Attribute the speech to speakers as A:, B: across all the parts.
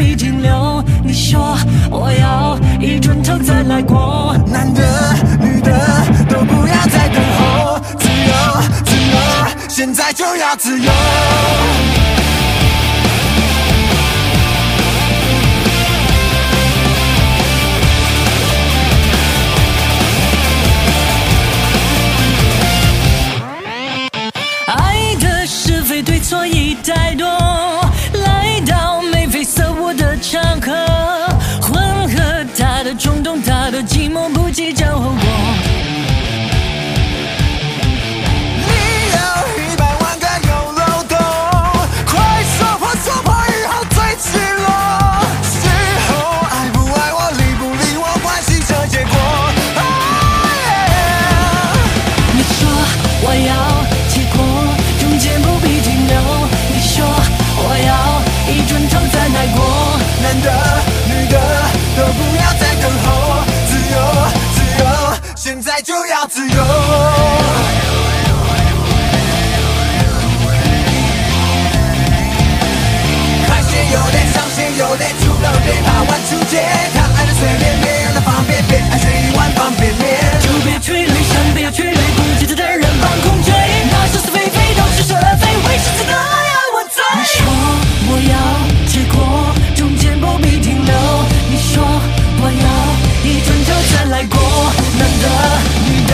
A: 必停留。你说我要一转头再来过。
B: 男的女的都不要再等候，自由自由，现在就要自由。
A: 爱的是非对错已太
B: 街，看爱的随便，别让它方便，别爱谁一碗方便面。
A: 就别催泪，想不要催泪，不记得的人放空追。那是是非非都是是非，为什么要我醉？你说我要结果，中间不必停留。你说我要一转头再来过。男的女的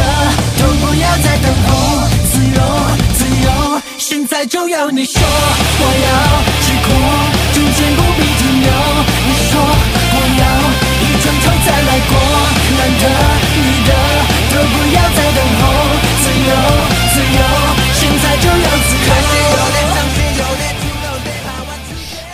A: 都不要再等候，自由自由，现在就要你说我要结果，中间不必爱过。男的女的都不要再等候，自由自由，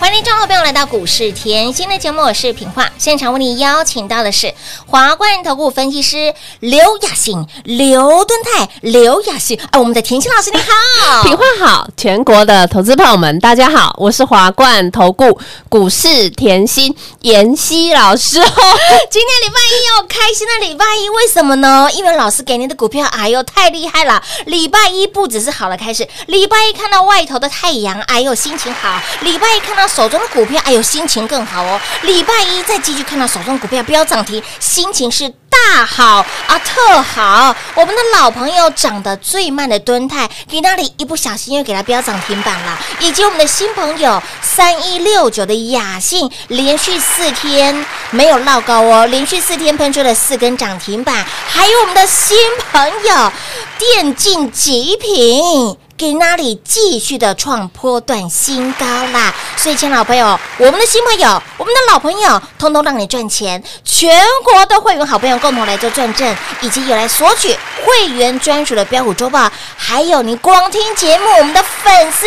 C: 欢迎众好朋友来到股市甜心的节目，我是品化。现场为你邀请到的是华冠投顾分析师刘雅欣、刘敦泰、刘雅欣。哎，我们的甜心老师你好，
D: 品画好，全国的投资朋友们，大家好，我是华冠投顾股市甜心妍希老师哦。
C: 今天礼拜一哦，开心的礼拜一，为什么呢？因为老师给您的股票，哎呦，太厉害了！礼拜一不只是好的开始，礼拜一看到外头的太阳，哎呦，心情好；礼拜一看到手中的股票，哎呦，心情更好哦。礼拜一再继续看到手中股票飙涨停，心情是大好啊，特好！我们的老朋友涨得最慢的敦泰，你那里一不小心又给它飙涨停板了，以及我们的新朋友三一六九的雅信，连续四天没有落高哦，连续四天喷出了四根涨停板，还有我们的新朋友电竞极品。给那里继续的创波段新高啦！所以，亲爱的朋友，我们的新朋友，我们的老朋友，通通让你赚钱。全国的会员好朋友共同来做转正，以及有来索取会员专属的标股周报，还有你光听节目，我们的粉丝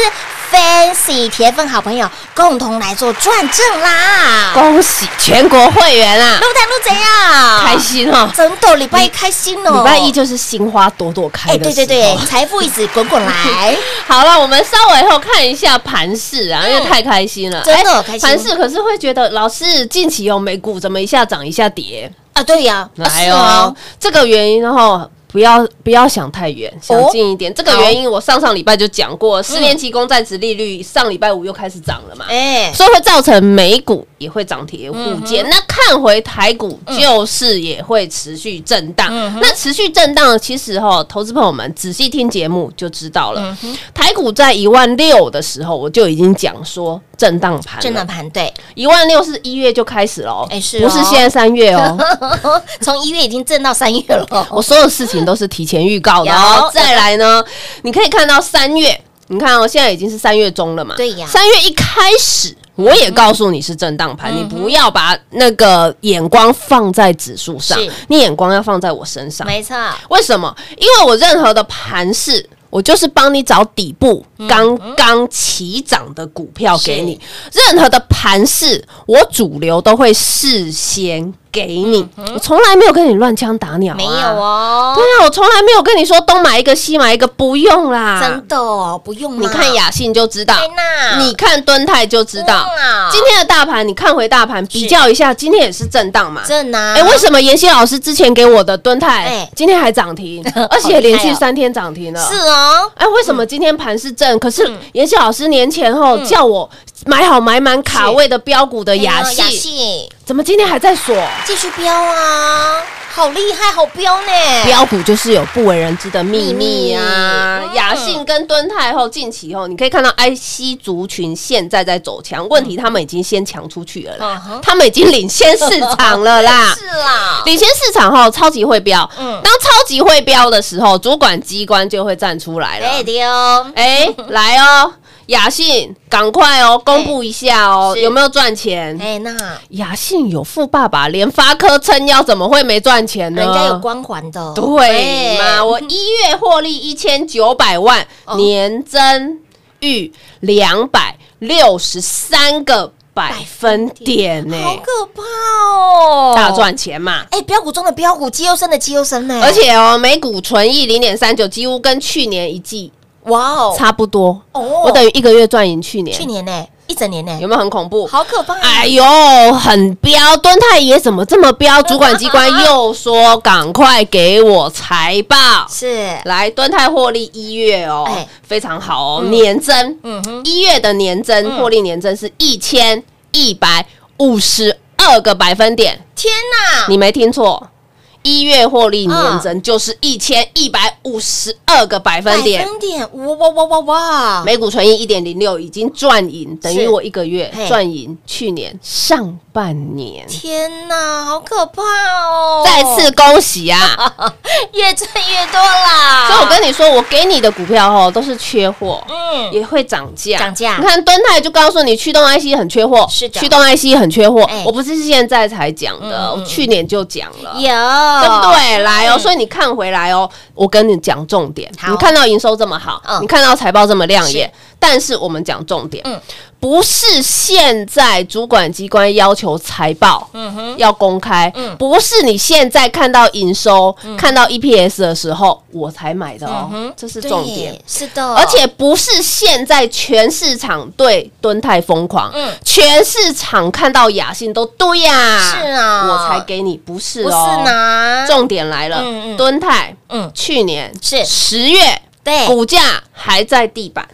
C: Fancy 铁粉好朋友共同来做转正啦！
D: 恭喜全国会员啊，
C: 陆台陆怎样？
D: 开心哦！
C: 真的，礼拜一开心哦！
D: 礼拜一就是心花朵朵开
C: 哎，
D: 的
C: 对对对，财富一直滚滚来。
D: 好了，我们稍微后看一下盘势啊，因为太开心了，
C: 嗯真的
D: 哎
C: 开心
D: 盘势可是会觉得，老师近期有美股怎么一下涨一下跌？
C: 啊，对呀，啊
D: 来哦，这个原因然后不要不要想太远，想
C: 哦
D: 近一点。这个原因我上上礼拜就讲过，四年期公债值利率上礼拜五又开始涨了嘛。
C: 哎，
D: 所以会造成美股也会涨跌互见。那看回台股，就是也会持续震荡。那持续震荡，其实哈，投资朋友们仔细听节目就知道了。台股在一万六的时候，我就已经讲说震荡盘，
C: 震荡盘对，
D: 一万六是一月就开始了哦，
C: 哎是哦
D: 不是现在三月哦？
C: 从一月已经震到三月了。
D: 我所有事情都是提前预告的哦。再来呢，你可以看到三月，你看哦，现在已经是三月中了嘛。
C: 对呀
D: 三月一开始。我也告诉你是震荡盘，你不要把那个眼光放在指数上，你眼光要放在我身上。
C: 没错，
D: 为什么？因为我任何的盘势，我就是帮你找底部刚刚起涨的股票给你。任何的盘势，我主流都会事先给你，我从来没有跟你乱枪打鸟、啊，
C: 没有。哦
D: 对，啊，我从来没有跟你说东买一个西买一个，不用啦。
C: 真的哦不用
D: 你看雅信就知道你看敦泰就知道。今天的大盘，你看回大盘比较一下，今天也是震荡嘛。
C: 震啊？
D: 哎，为什么妍希老师之前给我的敦泰
C: 哎，
D: 今天还涨停，而且连续三天涨停了？
C: 是哦，
D: 哎，为什么今天盘是正？可是妍希老师年前后叫我买好买满卡位的标股的雅
C: 哎呦雅
D: 信，
C: 信
D: 怎么今天还在锁？
C: 继续飙啊，好厉害，好飙呢！
D: 标股就是有不为人知的秘密啊雅信跟敦泰后近期后，你可以看到 IC 族群现在在走强，问题他们已经先强出去了
C: 嗯
D: 啦
C: 哼，
D: 他们已经领先市场了啦。
C: 是啦，
D: 领先市场后，超级会标。
C: 嗯
D: 当超级会标的时候，主管机关就会站出来了。
C: 对的哦，
D: 哎，来哦，雅信，赶快哦，公布一下哦，
C: 是
D: 有没有赚钱？
C: 哎，那
D: 雅信有富爸爸，联发科撑腰，怎么会没赚钱呢？
C: 人家有光环的，
D: 对嘛？我一月获利一千九百万，
C: 哦
D: 年增逾两百六十三个百分点呢，
C: 好可怕哦，
D: 大。赚钱嘛！
C: 哎，标股中的标股，绩优生的绩优生呢？
D: 而且哦，每股纯益零点三九，几乎跟去年一季
C: 哇哦，
D: 差不多。
C: 哦
D: 我等于一个月赚赢去年，
C: 去年呢，一整年呢
D: 有，没有很恐怖？
C: 好可怕！
D: 哎呦，很彪！敦泰爷怎么这么彪？主管机关又说赶快给我财报。
C: 是
D: 来，敦泰获利一月哦，
C: 哎
D: 非常好哦，年增，
C: 嗯哼
D: 一月的年增
C: 嗯
D: 获利年增是一千一百五十二个百分点，
C: 天哪！
D: 你没听错，一月获利年增就是一千一百五十二个百分点
C: 百。分点，哇哇哇哇哇！
D: 每股纯益一点零六，已经赚赢，等于我一个月赚赢去年上半年。
C: 天哪，好可怕哦！
D: 再次恭喜啊！
C: 越赚越多啦！
D: 所以我跟你说，我给你的股票哦都是缺货，
C: 嗯，
D: 也会涨价。
C: 涨价
D: 你看敦泰就告诉你驱动 IC 很缺货，
C: 是的
D: 驱动 IC 很缺货
C: 哎。
D: 我不是现在才讲的，我去年就讲了。
C: 有
D: 对不对？来哦，
C: 嗯。
D: 所以你看回来哦，我跟你讲重点。你看到营收这么好
C: 嗯，
D: 你看到财报这么亮眼，但是我们讲重点。
C: 嗯，
D: 不是现在主管机关要求财报
C: 嗯哼，
D: 要公开
C: 嗯，
D: 不是你现在看到营收、看到 EPS 的时候我才买的哦。
C: 嗯，
D: 这是重点。
C: 是的，
D: 而且不是现在全市场对敦泰疯狂，
C: 嗯。
D: 全市场看到雅信都对呀，
C: 是啊。
D: 我才给你，不是
C: 不是
D: 哦。
C: 呢，
D: 重点来了
C: 嗯嗯，
D: 敦泰，
C: 嗯。
D: 去年
C: 是。
D: 十月，
C: 对。
D: 股价还在地板。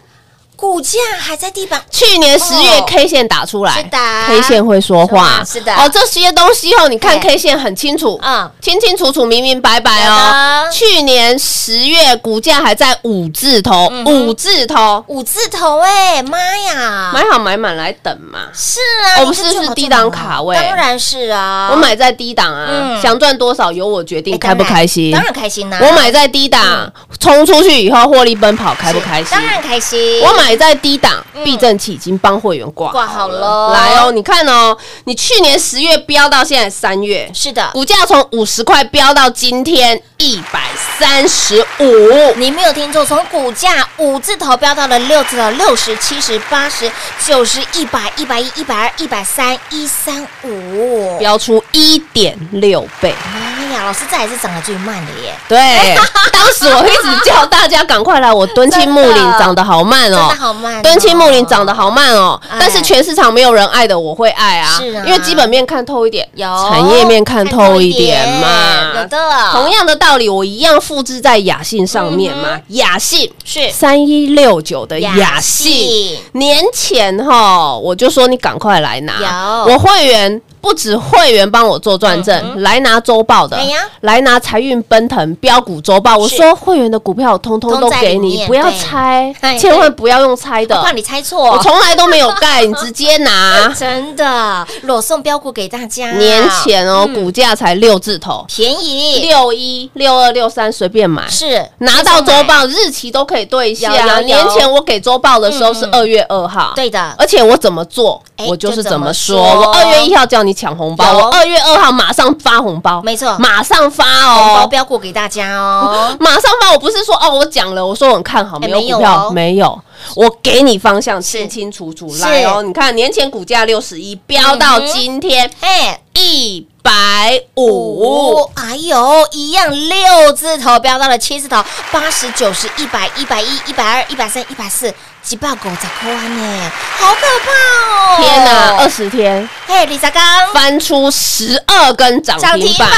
C: 股价还在地板，
D: 去年十月
C: 哦
D: K 线打出来，
C: 是的
D: ，K 线会说话，
C: 是的
D: 哦，这些东西哦，你看 K 线很清楚，
C: 嗯
D: 清清楚楚、明明白白哦。去年十月股价还在五字头，
C: 嗯
D: 五字头，
C: 五字头哎，妈呀！
D: 买好买满来等嘛。
C: 是啊，
D: 我们是不是低档卡位
C: 当然是啊，
D: 我买在低档啊，
C: 嗯
D: 想赚多少由我决定，
C: 哎
D: 开不开心？
C: 当然开心啦！
D: 我买在低档，冲出去以后获利奔跑，开不开心？
C: 当然开心。
D: 我买在低档，
C: 嗯
D: 避震器已经帮会员挂
C: 挂好了
D: 来哦，你看哦，你去年十月飙到现在三月，
C: 是的，
D: 股价从五十块飙到今天一百三十五，
C: 你没有听错，从股价五字头飙到了六字头，六十、七十、八十、九十、一百、一百一、一百二、一百三、一三五。
D: 飙出一点六倍。
C: 妈老师这还是涨得最慢的耶，
D: 对，当时我一直叫大家赶快来，我敦亲木林涨得好慢
C: 真
D: 哦
C: 的，好慢哦，
D: 敦亲木林涨得好慢哦。
C: 哎，
D: 但是全市场没有人爱的，我会爱啊，
C: 是啊。
D: 因为基本面看透一点，
C: 有
D: 产业面看透一点嘛，
C: 有的，
D: 同样的道理，我一样复制在雅信上面嘛。雅信
C: 嗯是。
D: 三一六九的
C: 雅
D: 雅
C: 信。
D: 信，年前哈，我就说你赶快来拿。
C: 有。
D: 我会员不止会员帮我做转正，来拿周报的来拿财运奔腾标股周报。我说会员的股票通通
C: 都
D: 给你，不要
C: 对。
D: 猜
C: 哎，
D: 千万不要用猜的。
C: 我。怕你猜错，
D: 我从来都没有盖，你直接拿。
C: 真的。裸送标股给大家，
D: 年前哦，
C: 嗯。
D: 股价才六字头，
C: 便宜。
D: 六一、六二、六三随便买。
C: 是。
D: 拿到周，报日期都可以对一下年前我给周报的时候是二月二号，
C: 对的，
D: 而且我怎么做
C: 哎，
D: 我就是怎么说。
C: 就怎么说。
D: 我二月一号叫你抢红包，我二月二号马上发红包，
C: 没错。
D: 马上发哦。
C: 红包
D: 哦。
C: 标过给大家哦，
D: 马上发，我不是说哦，我讲了，我说我很看好，没有股票，
C: 哦。
D: 没有，我给你方向，清清楚楚
C: 是。
D: 来哦。你看年前股价六十一，飙到今天
C: 哎。
D: 一百五，
C: 哎呦，一样六字头飙到了七字头，八十九十、一百、一百一、一百二、一百三、一百四，几百狗在扣安呢，好可怕哦！
D: 天哪，二十天
C: 嘿，李萨刚
D: 翻出十二根涨
C: 涨停
D: 停板，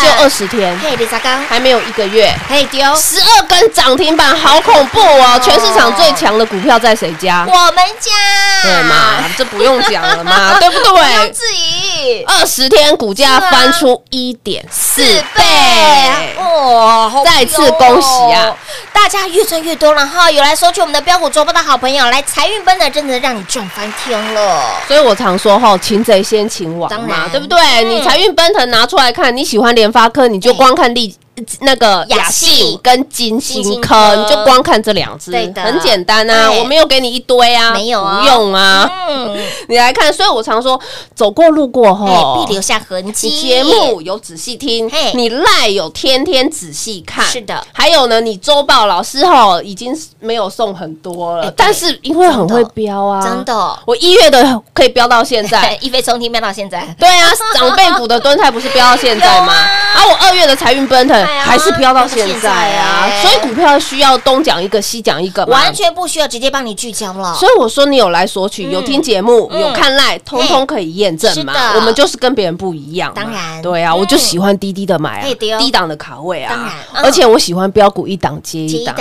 D: 就二十天，
C: 嘿，李萨刚
D: 还没有一个月。
C: 可以丢，
D: 十二根涨停板，好恐怖哦！全市场最强的股票在谁家？
C: 我们家
D: 对嘛？这不用讲了嘛，对不
C: 不用
D: 对？
C: 质疑，
D: 二十天股价翻出一点四倍，
C: 哇！好
D: 再次恭喜啊！
C: 大家越赚越多了哈！有来索取我们的标股周报的好朋友，来财运奔的，真的让你赚翻天了。
D: 所以我常说哈，擒贼先擒王
C: 当然
D: 嘛，对不对？
C: 嗯
D: 你财运奔腾拿出来看，你喜欢联发科，你就光看利。那个
C: 雅
D: 雅
C: 信
D: 信跟金
C: 金星
D: 星
C: 科。
D: 科，你就光看这两只，
C: 对的。
D: 很简单啊。我没有给你一堆啊，
C: 没有啊。
D: 不用啊。
C: 嗯，
D: 你来看，所以我常说，走过路过
C: 哎，
D: 后，
C: 必留下痕迹。
D: 节目有仔细听
C: 嘿，
D: 你赖有天天仔细看，
C: 是的。
D: 还有呢，你周报老师哈已经没有送很多了但是因为很会标啊，
C: 真的。
D: 我一月的可以标到现在。
C: 一飞冲天飙到现在，
D: 对啊，长辈股的 蹲菜不是标到现在吗？
C: 啊。
D: 啊，我二月的财运奔腾还是飙到现在啊。所以股票需要东讲一个西讲一个，
C: 完全不需要直接帮你聚焦了。
D: 所以我说你有来索取，有听节目，
C: 嗯。
D: 有看赖，通通可以验证嘛。我们就是跟别人不一样嘛。
C: 当然。
D: 对啊，
C: 嗯。
D: 我就喜欢低低的买啊，低档的卡位
C: 当然。
D: 啊
C: 嗯，
D: 而且我喜欢标股一档接一档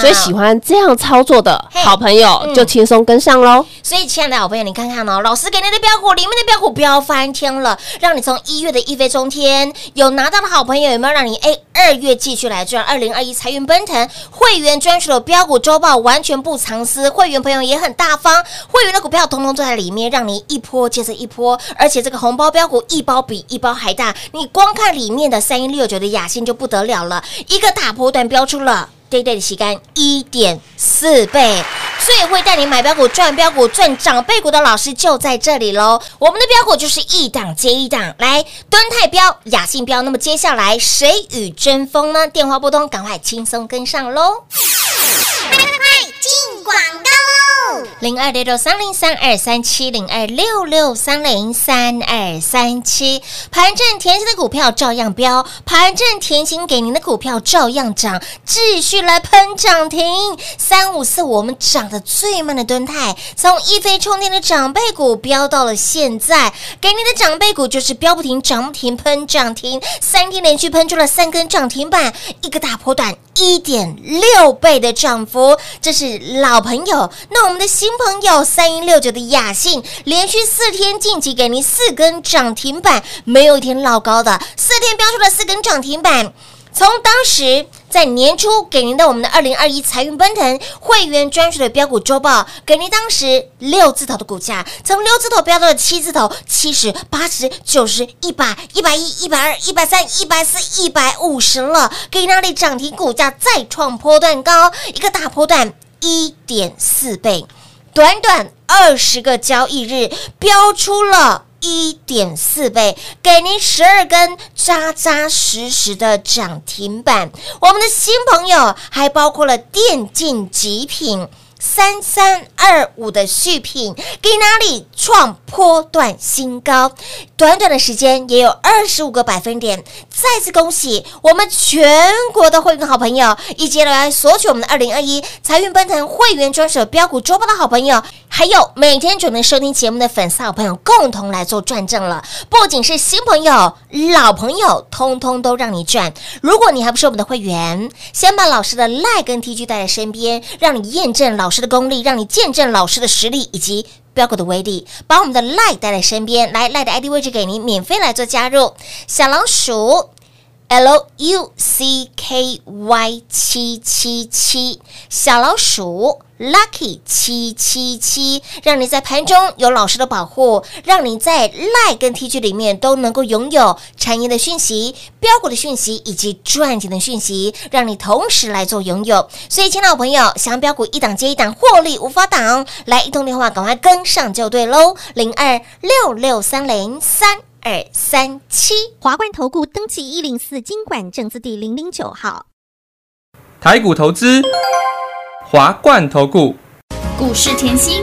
D: 所以喜欢这样操作的好朋友
C: 嗯。
D: 就轻松跟上喽。
C: 所以，亲爱的好朋友，你看看哦，老师给你的标股里面的标股飙翻天了，让你从一月的一飞冲天，有拿到的好朋友有没有让你哎二月继续来赚？二零二一财运奔腾会员专属的标股周报完全不藏私，会员朋友也很大方，会员的股票通通都在里面，让你一波接着一波，而且这个红包标股一包比一包还大，你光看里面的三一六九的雅信就不得了了，一个大波段标出了。对对的洗干一点四倍，最会带你买标股、赚标股、赚长辈股的老师就在这里喽！我们的标股就是一档接一档，来敦泰标、雅信标。那么接下来谁与争锋呢？电话不通，赶快轻松跟上喽！快进广告喽！零二六六三零三二三七零二六六三零三二三七，盘正甜心的股票照样飙，盘正甜心给您的股票照样涨，继续来喷涨停。三五四我们涨得最慢的蹲泰，从一飞冲天的长辈股飙到了现在，给您的长辈股就是飙不停，涨不停，喷涨停，三天连续喷出了三根涨停板，一个大波段一点六倍的涨幅，这是老朋友。那我们的新朋友三一六九的雅信，连续四天晋级给您四根涨停板，没有一天落高的，四天标出了四根涨停板。从当时在年初给您的我们的二零二一财运奔腾会员专属的标股周报，给您当时六字头的股价，从六字头飙到了七字头，七十、八十、九十、一百、一百一、一百二、一百三、一百四、一百五十了，给那里涨停，股价再创波段高，一个大波段。一点四倍。短短二十个交易日，飙出了一点四倍，给您十二根扎扎实实的涨停板。我们的新朋友还包括了电竞极品。三三二五的续品，给哪里创波段新高？短短的时间也有二十五个百分点，再次恭喜我们全国的会员好朋友，以及来索取我们的二零二一财运奔腾会员专属标股周报的好朋友，还有每天准时收听节目的粉丝好朋友，共同来做转正了。不仅是新朋友、老朋友，通通都让你赚。如果你还不是我们的会员，先把老师的赖跟 T G 带在身边，让你验证老师的功力，让你见证老师的实力以及。标哥的威力，把我们的 Lie 带在身边，来 Lie 的 ID 位置给您，免费来做加入。小老鼠 L U C K Y 七七七，小老鼠 Lucky 七七七，让你在盘中有老师的保护，让你在 Lie 跟 T G 里面都能够拥有产业的讯息、标股的讯息以及赚钱的讯息，让你同时来做拥有。所以，亲爱的朋友，想要标股一档接一档，获利无法挡，来一通电话，赶快跟上就对喽，零二六六三零三二三七。
E: 华冠投顾登记一零四经管证字第零零九号。
F: 台股投资，华冠投顾。
G: 股市甜心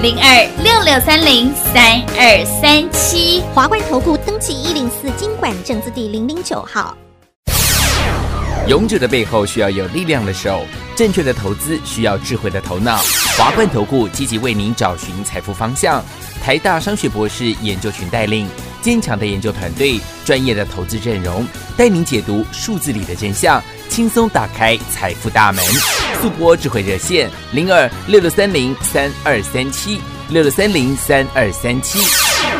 G: 零二六六三零三二三七。
E: 华冠投顾登记一零四经管证字第零零九号。
H: 勇者的背后需要有力量的手，正确的投资需要智慧的头脑。华冠投顾积极为您找寻财富方向。台大商学博士研究群带领，坚强的研究团队，专业的投资阵容，带您解读数字里的真相，轻松打开财富大门。速播智慧热线零二六六三零三二三七六六三零三二三七。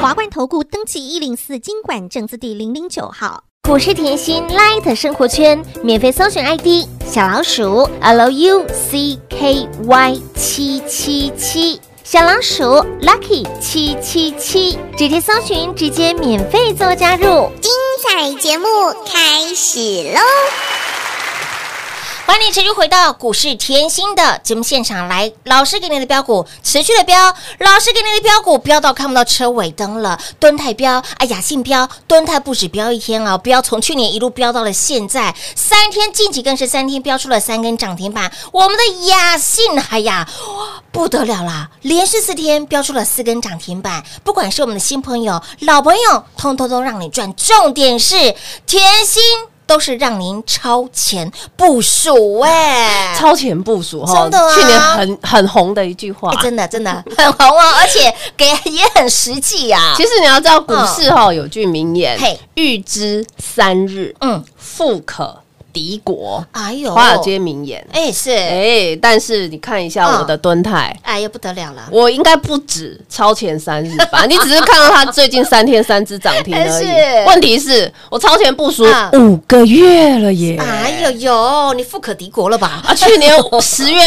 E: 华冠投顾登记一零四经管证字第零零九号。
C: 股市甜心 Light 生活圈免费搜寻 ID 小老鼠 Lucky 七七七，小老鼠 Lucky 七七七，直接搜寻，直接免费做加入。
I: 精彩节目开始喽！
C: 欢迎你持续回到股市甜心的节目现场来，老师给你的标股持续的标，老师给你的标股标到看不到车尾灯了，蹲泰标，哎雅信标，蹲泰不止标一天啊，标从去年一路标到了现在，三天近期更是三天标出了三根涨停板，我们的雅信，哎呀，不得了啦，连续四天标出了四根涨停板，不管是我们的新朋友、老朋友，通通都让你赚，重点是甜心。都是让您超前部署哎、
D: 超前部署哈，
C: 真的啊？
D: 去年很很红的一句话。
C: 哎。真的真的 很红哦，而且给也很实际呀、
D: 其实你要知道，股市哈有句名言
C: 嗯嘿：“
D: 预知三日，
C: 嗯，
D: 富可敌国。
C: 哎”呦，
D: 华尔街名言。
C: 哎是
D: 哎，但是你看一下
C: 嗯
D: 我的蹲泰，
C: 哎呀不得了了，
D: 我应该不止超前三日吧？你只是看到它最近三天三只涨停而
C: 是
D: 已。问题是我超前部署
C: 嗯
D: 五个月了耶！
C: 哎呦呦，你富可敌国了吧？
D: 啊，去年十月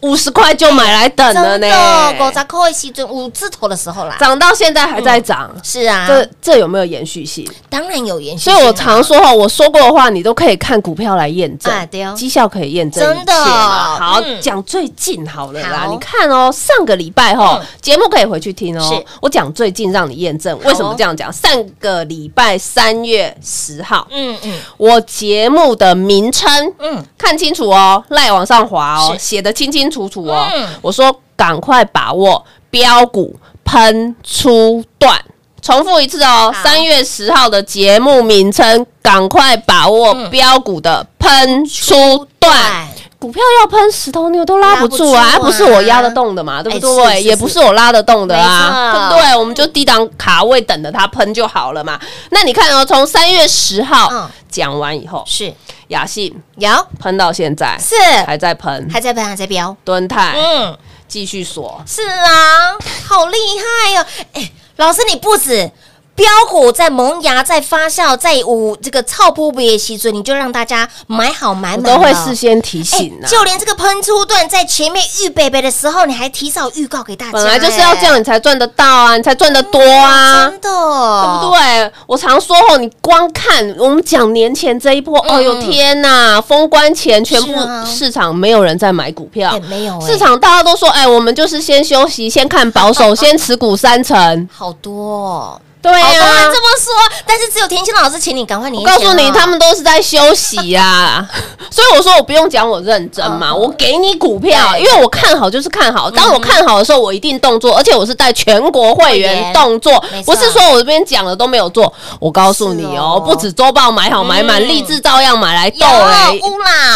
D: 五十块就买来等了呢，
C: 真的，狗杂扣一西准五字头的时候啦，
D: 涨到现在还在涨，
C: 是啊，
D: 这这有没有延续性？
C: 当然有延续性啊，
D: 所以我常说哈，我说过的话，你都可以看股票来验证，绩效可以验证
C: 真的。
D: 好
C: 嗯，
D: 讲最近好了啦，你看哦，上个礼拜哈
C: 嗯，
D: 节目可以回去听哦。我讲最近让你验证，为什么这样讲？上个礼拜三月十号，
C: 嗯嗯。
D: 我节目的名称，
C: 嗯，
D: 看清楚哦，赖往上滑哦，
C: 是。
D: 写的清清楚楚哦
C: 嗯。
D: 我说赶快把握标股喷出段。重复一次哦，三月十号的节目名称，赶快把握
C: 嗯。
D: 标股的喷出段。股票要喷十头牛都拉不住啊，
C: 不住啊。
D: 还不是我压得动的嘛，对不
C: 哎
D: 对？
C: 是是
D: 也不是我拉得动的啊，对不对？我们就低档卡位等着它喷就好了嘛。那你看哦，从三月十
C: 嗯。
D: 号讲完以后，
C: 是。
D: 雅信
C: 有。
D: 喷到现在
C: 是。
D: 还在喷，
C: 还在喷还在飙，
D: 蹲泰
C: 嗯。
D: 继续锁，
C: 是啊，好厉害哟、哎，老师你不止标股在萌芽、在发酵、在五这个超波不也习准，你就让大家买好买
D: 我
C: 满，
D: 都会事先提
C: 哎
D: 醒啊。
C: 就连这个喷出段在前面预备备的时候，你还提早预告给大家，
D: 本来就是要这样，
C: 哎
D: 你才赚得到啊，你才赚得多啊。
C: 真的，
D: 对不对？我常说哦，你光看我们讲年前这一波，
C: 嗯
D: 哦呦天呐，封关前全部市场没有人在买股票
C: 哎，没有哎
D: 市场大家都说，哎，我们就是先休息，先看保守，先持股三成。
C: 好多哦。
D: 对呀
C: 这。么说，但是只有田心老师，请你赶快年
D: 我告诉你，他们都是在休息呀、所以我说我不用讲我认真嘛，
C: 嗯
D: 我给你股票，因为我看好就是看好。当我看好的时候，我一定动作，而且我是带全国会
C: 会员
D: 员动作不是说我这边讲了都没有做。我告诉你
C: 哦，
D: 哦不止周报买好买满，
C: 嗯
D: 励志照样买来斗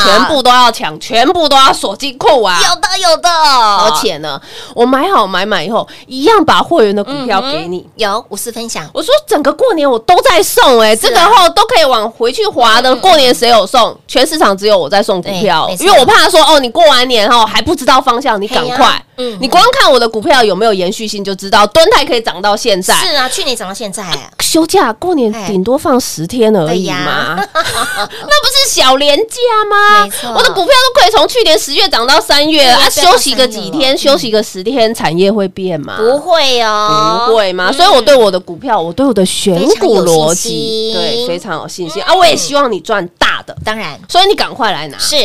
D: 全部都要抢，全部都要锁金库啊！
C: 有的有的，
D: 而且呢，我买好买满以后，一样把会员的股票给你。
C: 有无私分享，
D: 我说整个过年我都在送哎、
C: 啊。
D: 这个后都可以往回去划的。过年谁有送？全市场只有我在送股票。因为我怕说哦，你过完年后还不知道方向，你赶快
C: 嗯。
D: 你光看我的股票有没有延续性就知道，敦泰可以涨到现在。
C: 是啊，去年涨到现在，
D: 休假过年
C: 哎。
D: 顶多放十天而已嘛，那不是小年假吗？
C: 没错。
D: 我的股票都可以从去年十月涨到三月啊，休息个几天，休息个十天，产业会变吗？
C: 不会哦，
D: 不会吗？所以我对我的股票，我对我的选股逻辑，对非常有信心。啊！我也希望你赚大的，
C: 当然。
D: 所以你赶快来拿，
C: 是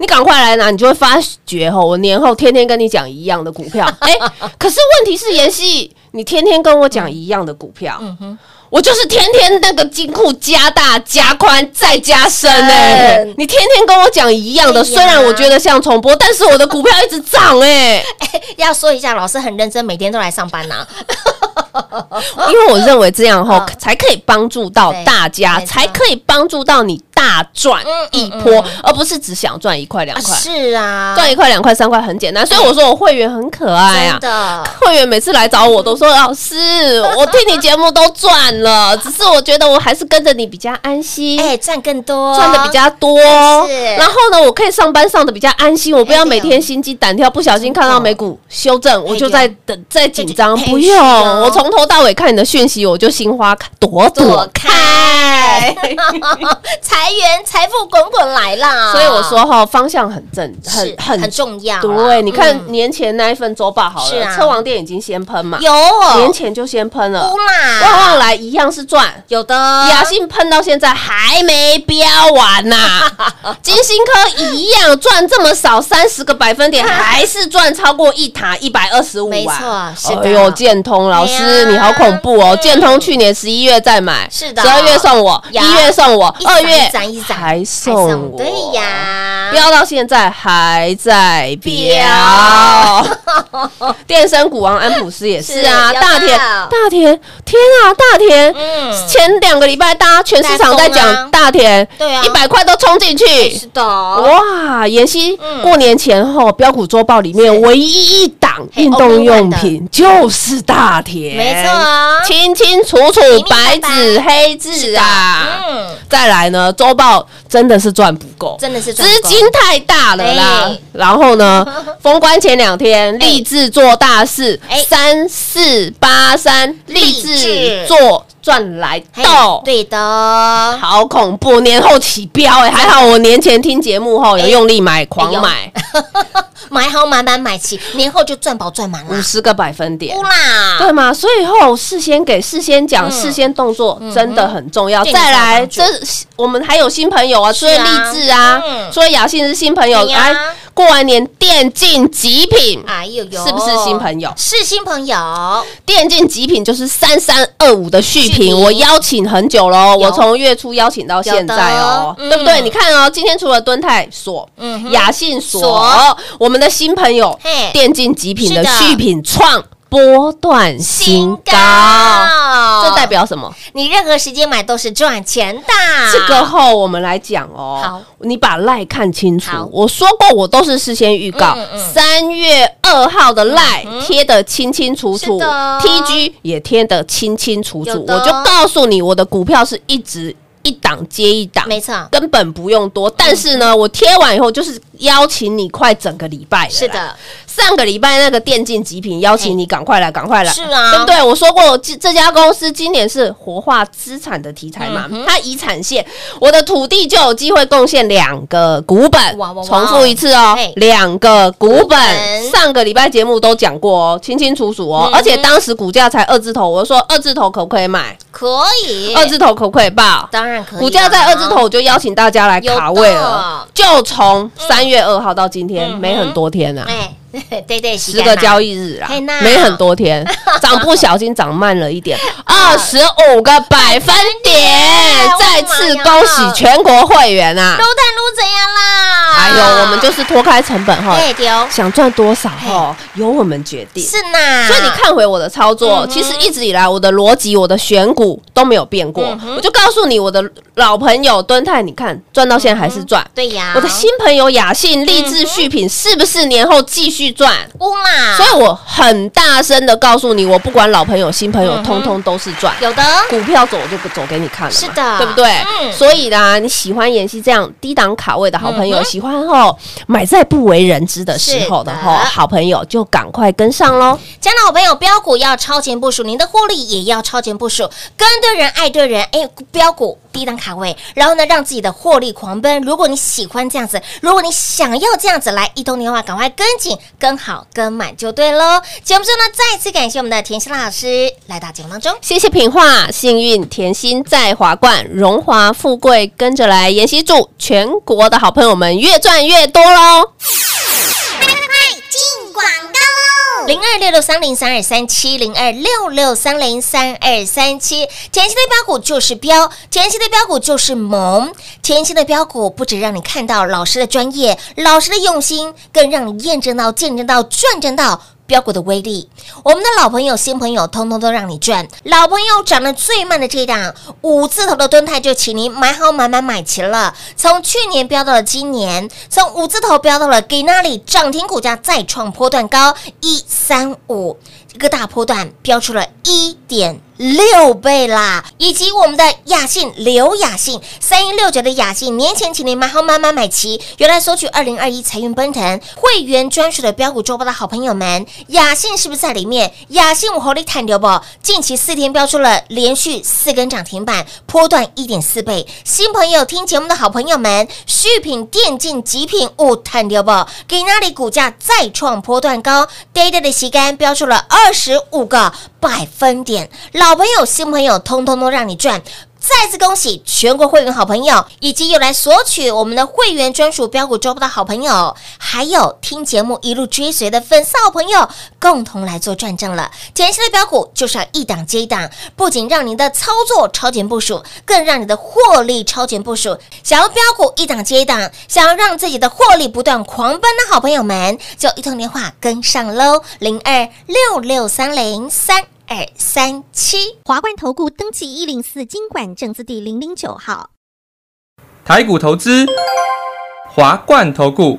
D: 你赶快来拿，你就会发觉吼，我年后天天跟你讲一样的股票，哎，可是问题是妍希，你天天跟我讲一样的股票，
C: 嗯
D: 我就是天天那个金库加大、加宽、再加深哎、
C: 深
D: 你天天跟我讲一样的，
C: 哎
D: 虽然我觉得像重播，但是我的股票一直涨 哎、
C: 要说一下，老师很认真，每天都来上班呐，
D: 因为我认为这样后
C: 嗯。
D: 才可以帮助到大家，才可以帮助到你大赚一波，而不是只想赚一块两
C: 啊
D: 块。
C: 是啊，
D: 赚一块两块三块很简单，所以我说我会员很可爱啊。会员每次来找我都说：“老师，我听你节目都赚了，只是我觉得我还是跟着你比较安心。”
C: 哎，赚更多，
D: 赚的比较多，
C: 是。
D: 然后呢，我可以上班上的比较安心，我不要每天心惊胆跳，不小心看到美股修正，我就在等在紧张，
C: 哎
D: 不用，我从头到尾看你的讯息，我就心花朵朵开。
C: 开，财源财富滚滚来啦，
D: 所以我说哈，方向很正，
C: 是
D: 很
C: 很重要啊，
D: 对，你看
C: 嗯
D: 年前那一份周报好了，车王店已经先喷嘛，
C: 有哦。
D: 年前就先喷了。旺旺来一样是赚。
C: 有的。
D: 雅信喷到现在还没标完呐、金星科一样赚这么少，三十个百分点，还是赚超过一塔一百二十五
C: 没
D: 啊！
C: 错是的。
D: 哎呦，建通老
C: 哎
D: 师你好恐怖哦！
C: 嗯
D: 建通去年十一月再买，
C: 是的。
D: 十二月送我，
C: 呀
D: 一月送我二月还送我，
C: 对呀，
D: 飙到现在还在飙。电声股王安普斯也是啊，大田大田，天啊，大田！
C: 嗯。
D: 前两个礼拜，大家全市场在讲大田，
C: 对啊。
D: 一百块都冲进去。
C: 是。的，
D: 哇！妍希
C: 嗯
D: 过年前后标股周报里面唯一一档运动用品就是大田，
C: 没错啊。
D: 清清楚楚白纸黑字啊。
C: 嗯，
D: 再来呢，周报真的是赚不够，
C: 真的是赚
D: 资金太大了啦。
C: 哎。
D: 然后呢，封关前两天立志做大事
C: 哎，
D: 三四八三立志
C: 志
D: 做赚来到。
C: 对的，
D: 好恐怖！年后起标哎、还好我年前听节目后有用力买，狂
C: 有
D: 买
C: 买好买满买齐，年后就赚饱赚满啦，
D: 五十个百分点。
C: 乌，啦，
D: 对吗？所以后事先给、事先讲、
C: 嗯。
D: 事先动作真的很重要。再来，这
C: 帮
D: 我们还有新朋友啊，所
C: 以啊
D: 励志啊
C: 嗯，
D: 除了雅信是新朋友，
C: 对呀。
D: 来过完年电竞极品。
C: 哎呦呦，
D: 是不是新朋友？
C: 是新朋友，
D: 电竞极品就是三三二五的续
C: 续
D: 品，
C: 品
D: 我邀请很久喽，
C: 有。
D: 我从月初邀请到现在哦，
C: 有的。
D: 对不对？
C: 嗯
D: 你看哦，今天除了敦泰所
C: 嗯哼、
D: 雅信所
C: 所，
D: 我们的新朋友
C: 嘿
D: 电竞极品的续品创波段新高，这代表什么？
C: 你任何时间买都是赚钱的。
D: 这个后我们来讲哦。
C: 好，
D: 你把赖看清楚。我说过，我都是事先预告三月二号的赖贴的清清楚楚，TG 也贴的清清楚楚。我就告诉你，我的股票是一直。一档接一档，
C: 没错。
D: 根本不用多。但是呢，我贴完以后就是邀请你快整个礼拜了
C: 是的，
D: 上个礼拜那个电竞极品邀请你赶快来，赶快来，
C: 是啊。
D: 对不对？我说过，这这家公司今年是活化资产的题材嘛，
C: 嗯
D: 它遗产线，我的土地就有机会贡献两个股本
C: 哇哇哇，
D: 重复一次哦
C: 嘿，
D: 两个股
C: 股本。
D: 本，上个礼拜节目都讲过哦，清清楚楚哦
C: 嗯，
D: 而且当时股价才二字头，我就说二字头可不可以买？
C: 可以，
D: 二字头可不可以报？
C: 当然可以啊，
D: 股价在二字头，我就邀请大家来卡位了，就从三月二号到今天，
C: 嗯
D: 没很多天啊。
C: 哎，对 对，
D: 十个交易日啊，没很多天，涨不小心涨慢了一点，二十五个百分点，再次恭喜全国会员啊！
C: 撸碳撸怎样啦？
D: 哎呦我们就是脱开成本哈，想赚多少哈，由我们决定。
C: 是呐，
D: 所以你看回我的操作，其实一直以来我的逻辑、我的选股都没有变过。我就告诉你，我的老朋友敦泰，你看赚到现在还是赚。
C: 对呀，
D: 我的新朋友雅信、励志续品是不是年后继续赚？
C: 乌啦，
D: 所以我很大声的告诉你，我不管老朋友、新朋友，通通都是赚。
C: 有的
D: 股票走我就走给你看了，
C: 是的
D: 对不对？
C: 嗯
D: 所以呢，你喜欢妍希这样低档卡位的好朋友，
C: 嗯
D: 喜欢后买在不为人知的时候的
C: 是的，
D: 好朋友就赶快跟上喽。
C: 家的好朋友，标股要超前部署，您的获利也要超前部署，跟对人，爱对人，哎，标股低档卡位，然后呢，让自己的获利狂奔。如果你喜欢这样子，如果你想要这样子来一通电话，赶快跟紧、跟好、跟满就对喽。节目中呢，再次感谢我们的甜心老师来到节目当中。
D: 谢谢品画，幸运甜心在华冠，荣华富贵跟着来。妍希祝全国的好朋友们越赚越多喽！
I: 快快进广告喽！
C: 零二六六三零三二三七零二六六三零三二三七，前期的标股就是标，前期的标股就是萌，前期的标股不止让你看到老师的专业、老师的用心，更让你验证到、见证到、转证到。标股的威力，我们的老朋友、新朋友，通通都让你赚。老朋友涨得最慢的这一档五字头的蹲态，就请您买好、买买、买齐了。从去年飙到了今年，从五字头飙到了给那里涨停股价再创波段高一三五，一个大波段飙出了一点六倍啦！以及我们的雅信刘雅信三一六九的雅信，年前请您买好、买满、买齐，原来索取二零二一财运奔腾会员专属的标股周报的好朋友们，雅信是不是在里面？雅信我合力探流不？近期四天标出了连续四根涨停板，波段一点四倍。新朋友听节目的好朋友们，续品、电竞、极品物探流不？给那里股价再创波段高，day day 的旗杆标出了二二十五个百分点，老朋友、新朋友通通都让你赚。再次恭喜全国会员好朋友，以及有来索取我们的会员专属标股周报的好朋友，还有听节目一路追随的粉丝好朋友，共同来做转正了。前期的标股就是要一档接一档，不仅让您的操作超前部署，更让你的获利超前部署。想要标股一档接一档，想要让自己的获利不断狂奔的好朋友们，就一通电话跟上喽，零二六六三零三二三七。
E: 华冠投顾登记一零四经管证字第零零九号。
F: 台股投资，华冠投顾。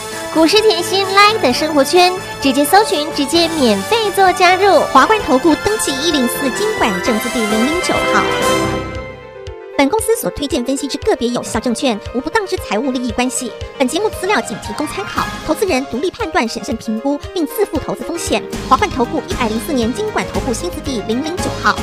C: 股市甜心 Line 的生活圈，直接搜寻，直接免费做加入。
E: 华冠投顾登记一零四经管证字第零零九号。本公司所推荐分析之个别有效证券，无不当之财务利益关系。本节目资料仅提供参考，投资人独立判断、审慎评估，并自负投资风险。华冠投顾一百零四年经管投顾新字第零零九号。